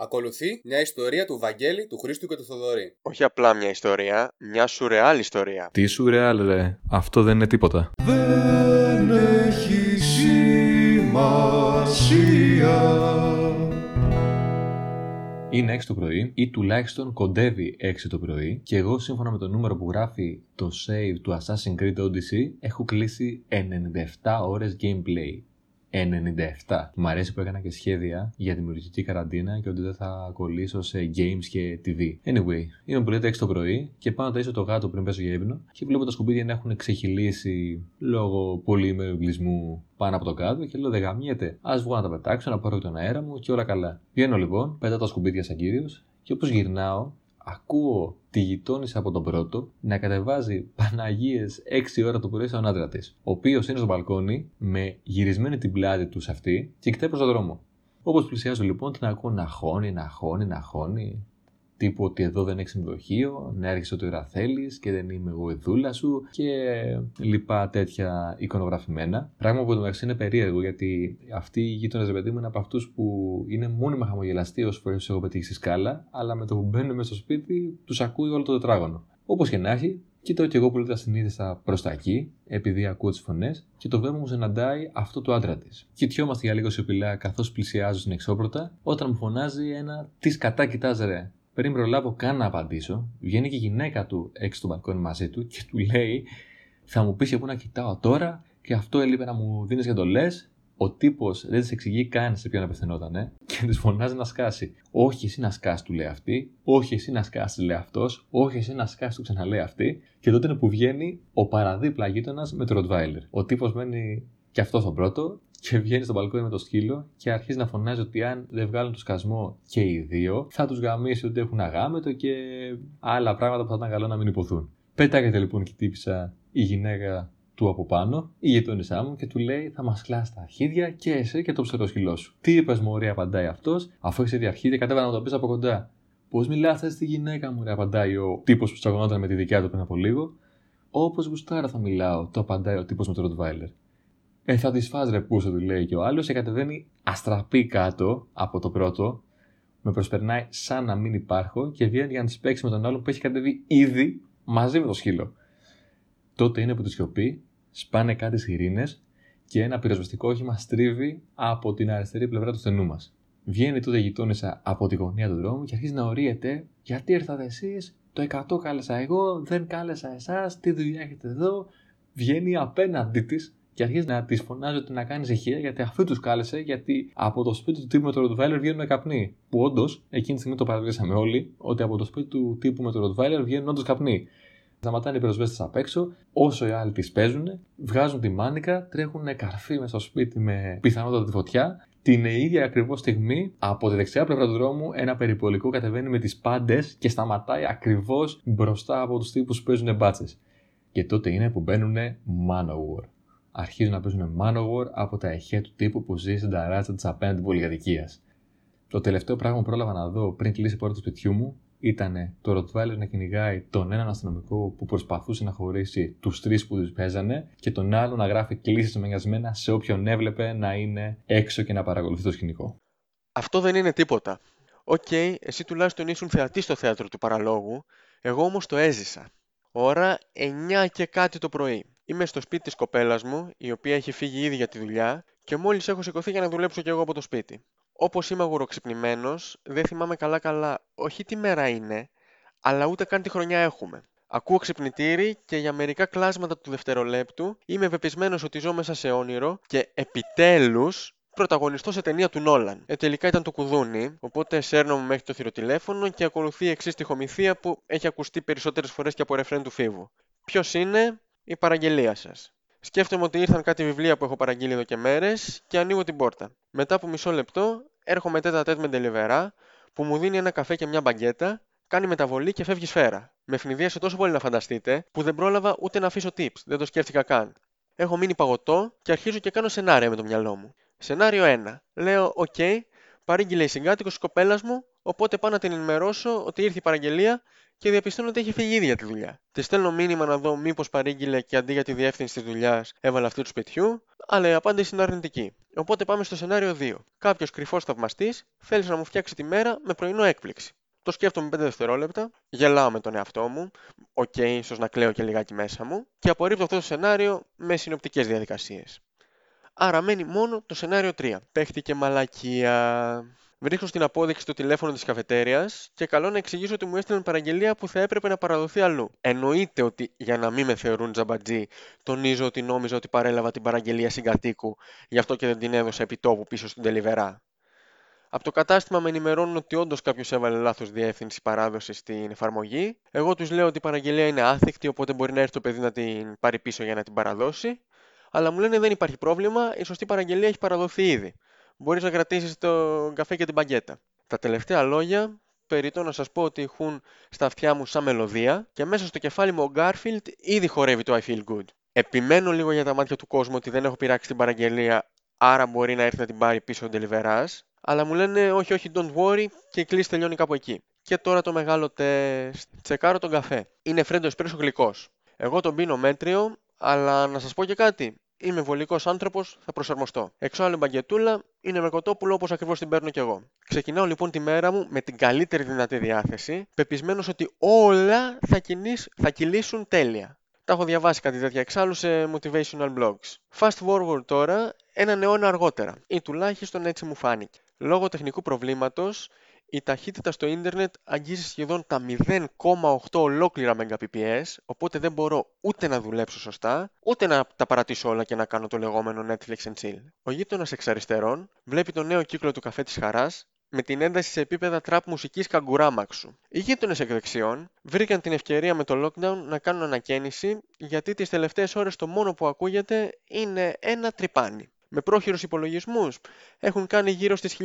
Ακολουθεί μια ιστορία του Βαγγέλη, του Χρήστου και του Θοδωρή. Όχι απλά μια ιστορία, μια σουρεάλ ιστορία. Τι σουρεάλ ρε, αυτό δεν είναι τίποτα. Δεν έχει σημασία Είναι 6 το πρωί ή τουλάχιστον κοντεύει 6 το πρωί και εγώ σύμφωνα με το νούμερο που γράφει το save του Assassin's Creed Odyssey έχω κλείσει 97 ώρες gameplay. 97. Μ' αρέσει που έκανα και σχέδια για δημιουργική καραντίνα και ότι δεν θα κολλήσω σε games και TV. Anyway, είμαι που λέτε 6 το πρωί και πάω να ταΐσω το γάτο πριν πέσω για ύπνο και βλέπω τα σκουπίδια να έχουν ξεχυλήσει λόγω πολύμερου εγκλισμού πάνω από το κάτω και λέω δεν γαμιέται. Α βγω να τα πετάξω, να πάρω τον αέρα μου και όλα καλά. Βγαίνω λοιπόν, πετάω τα σκουπίδια σαν κύριος και όπως γυρνάω, ακούω τη γειτόνισσα από τον πρώτο να κατεβάζει Παναγίες 6 ώρα το πρωί στον άντρα της, ο οποίος είναι στο μπαλκόνι με γυρισμένη την πλάτη τους σε αυτή και κοιτάει προ τον δρόμο. Όπως πλησιάζω λοιπόν, την ακούω να χώνει, να χώνει, να χώνει. Τύπου ότι εδώ δεν έχεις ξενοδοχείο, να έρχεσαι ό,τι ώρα θέλεις και δεν είμαι εγώ η δούλα σου και λοιπά τέτοια εικονογραφημένα. Πράγμα που μεταξύ είναι περίεργο γιατί αυτοί οι γείτονες, ρε παιδί μου, είναι από αυτούς που είναι μόνιμα χαμογελαστοί ως φορές του έχω πετύχει στη σκάλα, αλλά με το που μπαίνουν μέσα στο σπίτι τους ακούει όλο το τετράγωνο. Όπως και να έχει, κοιτάω και εγώ που τα συνείδησα προς τα εκεί, επειδή ακούω τις φωνές, και το βέβαιο μου συναντάει αυτό του άντρα της. Κοιτιόμαστε για λίγο σιωπηλά καθώς πλησιάζω στην εξώπρωτα, όταν μου φωνάζει ένα Τις κατά κοιτάς ρε. Πριν προλάβω καν να απαντήσω, βγαίνει και η γυναίκα του έξω στο μπαλκόνι μαζί του και του λέει: Θα μου πεις για πού να κοιτάω τώρα και αυτό έλειπε να μου δίνεις για το λε. Ο τύπος δεν της εξηγεί καν σε ποιον απευθυνόταν ε, και της φωνάζει να σκάσει. Όχι εσύ να σκάσει, του λέει αυτή. Όχι εσύ να σκάσει, λέει αυτός. Όχι εσύ να σκάσει, του ξαναλέει αυτή. Και τότε είναι που βγαίνει ο παραδίπλα γείτονας με το Ροτβάιλερ. Ο τύπος μένει και αυτός στον πρώτο και βγαίνει στο μπαλκόνι με το σκύλο και αρχίζει να φωνάζει ότι αν δεν βγάλουν το σκασμό και οι δύο, θα τους γαμίσει ότι έχουν αγάμετο και άλλα πράγματα που θα ήταν καλό να μην υποθούν. Πετάγεται λοιπόν και τύπησα η γυναίκα του από πάνω, η γειτόνισά μου, και του λέει: Θα μας κλάσεις τα αρχίδια και εσύ και το ψερόσκυλό σου. Τι είπες, Μωρή, απαντάει αυτός, αφού έχεις δει αρχίδια, κατέβα να το πεις από κοντά. Πώς μιλάς στη γυναίκα μου, ρε, απαντάει ο τύπος που τσακωνόταν με τη δικιά του πριν από λίγο. Όπως γουστάρα θα μιλάω, το απαντάει ο τύπος με το Ροτβάιλερ. Ε, θα τη φας ρε πούσο, του λέει και ο άλλος, και κατεβαίνει αστραπή κάτω από το πρώτο, με προσπερνάει σαν να μην υπάρχω και βγαίνει για να τη παίξει με τον άλλο που έχει κατεβεί ήδη μαζί με το σκύλο. Τότε είναι που τη σιωπή, σπάνε κάτι σιρήνε και ένα πυροσβεστικό όχημα στρίβει από την αριστερή πλευρά του στενού μας. Βγαίνει τότε η γειτόνισσα από τη γωνία του δρόμου και αρχίζει να ορίεται γιατί ήρθατε εσείς, το 100 κάλεσα εγώ, δεν κάλεσα εσάς, τι δουλειά έχετε εδώ; Βγαίνει απέναντί της και αρχίζει να τη φωνάζει ότι να κάνει ηχεία γιατί αφού τους κάλεσε, γιατί από το σπίτι του τύπου με το Ροτβάιλερ βγαίνουν καπνοί. Που όντως εκείνη τη στιγμή το παρατηρήσαμε όλοι, ότι από το σπίτι του τύπου με το Ροτβάιλερ βγαίνουν όντως καπνοί. Σταματάνε οι πυροσβέστες απ' έξω, όσο οι άλλοι τις παίζουν, βγάζουν τη μάνικα, τρέχουν καρφί μέσα στο σπίτι με πιθανότατα τη φωτιά. Την ίδια ακριβώς στιγμή, από τη δεξιά πλευρά του δρόμου, ένα περιπολικό κατεβαίνει με τις πάντες και σταματάει ακριβώς μπροστά από τους τύπους που παίζουν μπάτσες. Και τότε είναι που μπαίνουν Manowar αρχίζουν να παίζουν Manowar από τα εχέ του τύπου που ζει στην ταράτσα της απέναντι πολυκατοικίας. Το τελευταίο πράγμα που πρόλαβα να δω πριν κλείσει η πόρτα του σπιτιού μου ήταν το Rottweiler να κυνηγάει τον έναν αστυνομικό που προσπαθούσε να χωρίσει τους τρεις που τους παίζανε και τον άλλο να γράφει κλήσει μενιασμένα σε όποιον έβλεπε να είναι έξω και να παρακολουθεί το σκηνικό. Αυτό δεν είναι τίποτα. OK, okay, εσύ τουλάχιστον ήσουν θεατής στο θέατρο του παραλόγου, εγώ όμως το έζησα. Ώρα 9 και κάτι το πρωί. Είμαι στο σπίτι της κοπέλας μου, η οποία έχει φύγει ήδη για τη δουλειά, και μόλις έχω σηκωθεί για να δουλέψω κι εγώ από το σπίτι. Όπως είμαι αγουροξυπνημένος, δεν θυμάμαι καλά-καλά όχι τι μέρα είναι, αλλά ούτε καν τι χρονιά έχουμε. Ακούω ξυπνητήρι και για μερικά κλάσματα του δευτερολέπτου είμαι πεπεισμένος ότι ζω μέσα σε όνειρο και επιτέλους πρωταγωνιστώ σε ταινία του Νόλαν. Ε, τελικά ήταν το κουδούνι, οπότε σέρνω μέχρι το θυροτηλέφωνο και ακολουθεί η εξής στιχομυθία που έχει ακουστεί περισσότερες φορές και από ρεφρέν του Φοίβου. Ποιος είναι, η παραγγελία σας. Σκέφτομαι ότι ήρθαν κάτι βιβλία που έχω παραγγείλει εδώ και μέρες και ανοίγω την πόρτα. Μετά από μισό λεπτό έρχομαι τετ α τετ με ντελιβερά που μου δίνει ένα καφέ και μια μπαγκέτα, κάνει μεταβολή και φεύγει σφαίρα. Με αιφνιδίασε τόσο πολύ να φανταστείτε που δεν πρόλαβα ούτε να αφήσω tips, δεν το σκέφτηκα καν. Έχω μείνει παγωτό και αρχίζω και κάνω σενάρια με το μυαλό μου. Σενάριο 1. Λέω: OK, okay, παρήγγειλε η συγκάτοικος της κοπέλας μου, οπότε πάω να την ενημερώσω ότι ήρθε η παραγγελία και διαπιστώνω ότι έχει φύγει ήδη για τη δουλειά. Τη στέλνω μήνυμα να δω μήπως παρήγγειλε και αντί για τη διεύθυνση της δουλειάς έβαλε αυτή του σπιτιού. αλλά η απάντηση είναι αρνητική. Οπότε πάμε στο σενάριο 2. Κάποιος κρυφός θαυμαστής θέλει να μου φτιάξει τη μέρα με πρωινό έκπληξη. Το σκέφτομαι 5 δευτερόλεπτα, γελάω με τον εαυτό μου, OK, okay, ίσως να κλαίω και λιγάκι μέσα μου, και απορρίπτω αυτό το σενάριο με συνοπτικές διαδικασίες. Άρα μένει μόνο το σενάριο 3. Παίχτηκε μαλακία. Βρίσκω στην απόδειξη το τηλέφωνο της καφετέριας και καλό να εξηγήσω ότι μου έστειλαν παραγγελία που θα έπρεπε να παραδοθεί αλλού. Εννοείται ότι για να μην με θεωρούν τζαμπατζή, τονίζω ότι νόμιζα ότι παρέλαβα την παραγγελία συγκατοίκου, γι' αυτό και δεν την έδωσα επί τόπου πίσω στην τελιβερά. Από το κατάστημα με ενημερώνουν ότι όντως κάποιος έβαλε λάθος διεύθυνση παράδοση στην εφαρμογή. Εγώ τους λέω ότι η παραγγελία είναι άθικτη, οπότε μπορεί να έρθει το παιδί να την πάρει πίσω για να την παραδώσει. Αλλά μου λένε δεν υπάρχει πρόβλημα, η σωστή παραγγελία έχει παραδοθεί ήδη μπορείς να κρατήσεις το καφέ και την μπαγκέτα. Τα τελευταία λόγια περιττώ να σας πω ότι έχουν στα αυτιά μου σαν μελωδία και μέσα στο κεφάλι μου ο Garfield ήδη χορεύει το I Feel Good. Επιμένω λίγο για τα μάτια του κόσμου ότι δεν έχω πειράξει την παραγγελία, άρα μπορεί να έρθει να την πάρει πίσω ο Deliveras, αλλά μου λένε όχι, όχι, don't worry και η κλίση τελειώνει κάπου εκεί. Και τώρα το μεγάλο τεστ. Τσεκάρω τον καφέ. Είναι φρέντο εσπρέσο γλυκός. Εγώ τον πίνω μέτριο, αλλά να σας πω και κάτι. Είμαι βολικός άνθρωπος, θα προσαρμοστώ. Εξάλλου μπαγκετούλα είναι με κοτόπουλο όπως ακριβώς την παίρνω κι εγώ. Ξεκινάω λοιπόν τη μέρα μου με την καλύτερη δυνατή διάθεση, πεπισμένος ότι όλα θα, κινείς, θα κυλήσουν τέλεια. Τα έχω διαβάσει κάτι τέτοια εξάλλου σε motivational blogs. Fast forward τώρα, έναν αιώνα αργότερα, ή τουλάχιστον έτσι μου φάνηκε. Λόγω τεχνικού προβλήματος, η ταχύτητα στο ίντερνετ αγγίζει σχεδόν τα 0,8 ολόκληρα Mbps, οπότε δεν μπορώ ούτε να δουλέψω σωστά, ούτε να τα παρατήσω όλα και να κάνω το λεγόμενο Netflix and chill. Ο γείτονας εξ αριστερών βλέπει το νέο κύκλο του καφέ της χαράς με την ένταση σε επίπεδα τραπ μουσικής καγκουράμαξου. Οι γείτονες εκ δεξιών βρήκαν την ευκαιρία με το lockdown να κάνουν ανακαίνιση γιατί τις τελευταίες ώρες το μόνο που ακούγεται είναι ένα τρυπάνι με πρόχειρους υπολογισμούς έχουν κάνει γύρω στις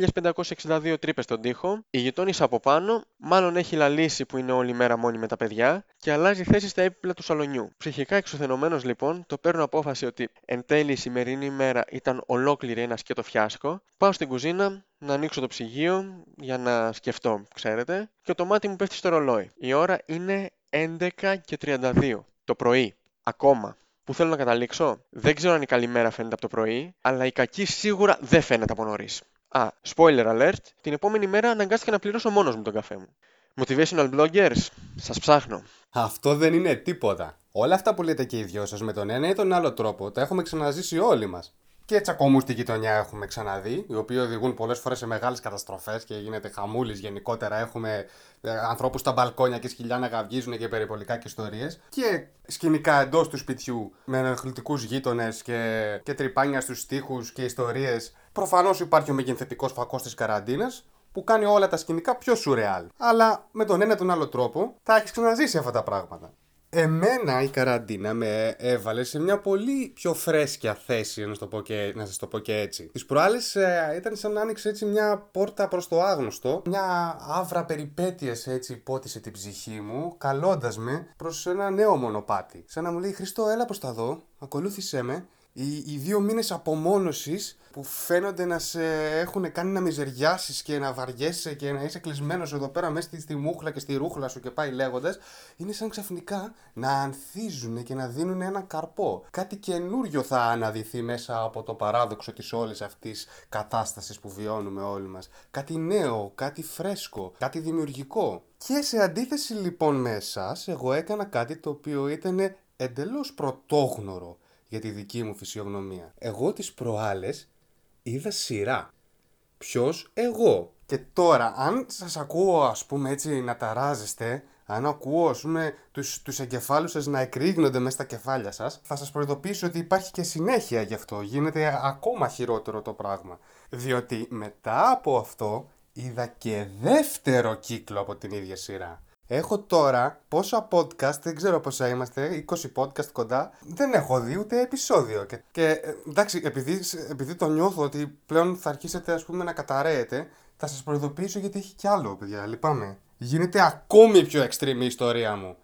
1562 τρύπες στον τοίχο. Η γειτόνισσα από πάνω μάλλον έχει λαλήσει που είναι όλη μέρα μόνη με τα παιδιά και αλλάζει θέση στα έπιπλα του σαλονιού. Ψυχικά εξουθενωμένος λοιπόν το παίρνω απόφαση ότι εν τέλει η σημερινή ημέρα ήταν ολόκληρη ένα σκέτο φιάσκο. Πάω στην κουζίνα να ανοίξω το ψυγείο για να σκεφτώ, ξέρετε, και το μάτι μου πέφτει στο ρολόι. Η ώρα είναι 11 και 32 το πρωί. Ακόμα. Που θέλω να καταλήξω, δεν ξέρω αν η καλημέρα φαίνεται από το πρωί, αλλά η κακή σίγουρα δεν φαίνεται από νωρίς. Α, spoiler alert, την επόμενη μέρα αναγκάστηκα να πληρώσω μόνος μου τον καφέ μου. Motivational bloggers, σας ψάχνω. Αυτό δεν είναι τίποτα. Όλα αυτά που λέτε και οι δυο σας με τον ένα ή τον άλλο τρόπο τα έχουμε ξαναζήσει όλοι μας και τσακωμού στη γειτονιά έχουμε ξαναδεί, οι οποίοι οδηγούν πολλές φορές σε μεγάλες καταστροφές και γίνεται χαμούλης γενικότερα. Έχουμε ε, ανθρώπους στα μπαλκόνια και σκυλιά να γαυγίζουν και περιπολικά και ιστορίες. Και σκηνικά εντός του σπιτιού με ενοχλητικούς γείτονες και, και τρυπάνια στους τοίχου και ιστορίες. Προφανώς υπάρχει ο μεγενθετικός φακός της καραντίνας, που κάνει όλα τα σκηνικά πιο σουρεάλ. Αλλά με τον ένα τον άλλο τρόπο θα έχεις ξαναζήσει αυτά τα πράγματα. Εμένα η καραντίνα με έβαλε σε μια πολύ πιο φρέσκια θέση, να, το πω και, να σας το πω και έτσι. Τις προάλλες ε, ήταν σαν να άνοιξε έτσι μια πόρτα προς το άγνωστο, μια άβρα περιπέτειες έτσι υπότισε την ψυχή μου, καλώντας με προς ένα νέο μονοπάτι. Σαν να μου λέει «Χριστό, έλα προς τα δω, ακολούθησέ με οι, οι δύο μήνες απομόνωσης που φαίνονται να σε έχουν κάνει να μιζεριάσεις και να βαριέσαι και να είσαι κλεισμένος εδώ πέρα μέσα στη, στη μούχλα και στη ρούχλα σου και πάει λέγοντας είναι σαν ξαφνικά να ανθίζουν και να δίνουν ένα καρπό. Κάτι καινούριο θα αναδυθεί μέσα από το παράδοξο της όλης αυτής κατάστασης που βιώνουμε όλοι μας. Κάτι νέο, κάτι φρέσκο, κάτι δημιουργικό. Και σε αντίθεση λοιπόν με εσάς, εγώ έκανα κάτι το οποίο ήταν εντελώς πρωτόγνωρο για τη δική μου φυσιογνωμία. Εγώ τις προάλλες είδα σειρά. Ποιος; Εγώ. Και τώρα, αν σας ακούω ας πούμε έτσι να ταράζεστε, αν ακούω ας πούμε τους, τους εγκεφάλους σας να εκρήγνονται μέσα στα κεφάλια σας, θα σας προειδοποιήσω ότι υπάρχει και συνέχεια γι' αυτό. Γίνεται ακόμα χειρότερο το πράγμα. Διότι μετά από αυτό είδα και δεύτερο κύκλο από την ίδια σειρά. Έχω τώρα πόσα podcast, δεν ξέρω πόσα είμαστε, 20 podcast κοντά, δεν έχω δει ούτε επεισόδιο. Και, και ε, εντάξει, επειδή, επειδή το νιώθω ότι πλέον θα αρχίσετε ας πούμε να καταραίετε, θα σας προειδοποιήσω γιατί έχει κι άλλο, παιδιά, λυπάμαι. Γίνεται ακόμη πιο extreme η ιστορία μου.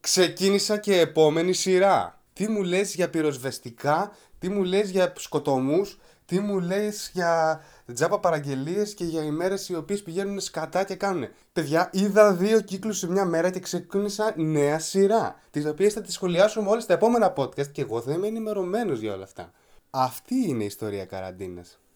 Ξεκίνησα και επόμενη σειρά. Τι μου λες για πυροσβεστικά, τι μου λες για σκοτωμούς, τι μου λες για τζάπα παραγγελίες και για ημέρες οι οποίες πηγαίνουν σκατά και κάνουν. Παιδιά, είδα δύο κύκλους σε μια μέρα και ξεκίνησα νέα σειρά. Τις οποίες θα τις σχολιάσουμε όλες στα επόμενα podcast και εγώ δεν είμαι ενημερωμένος για όλα αυτά. Αυτή είναι η ιστορία καραντίνας.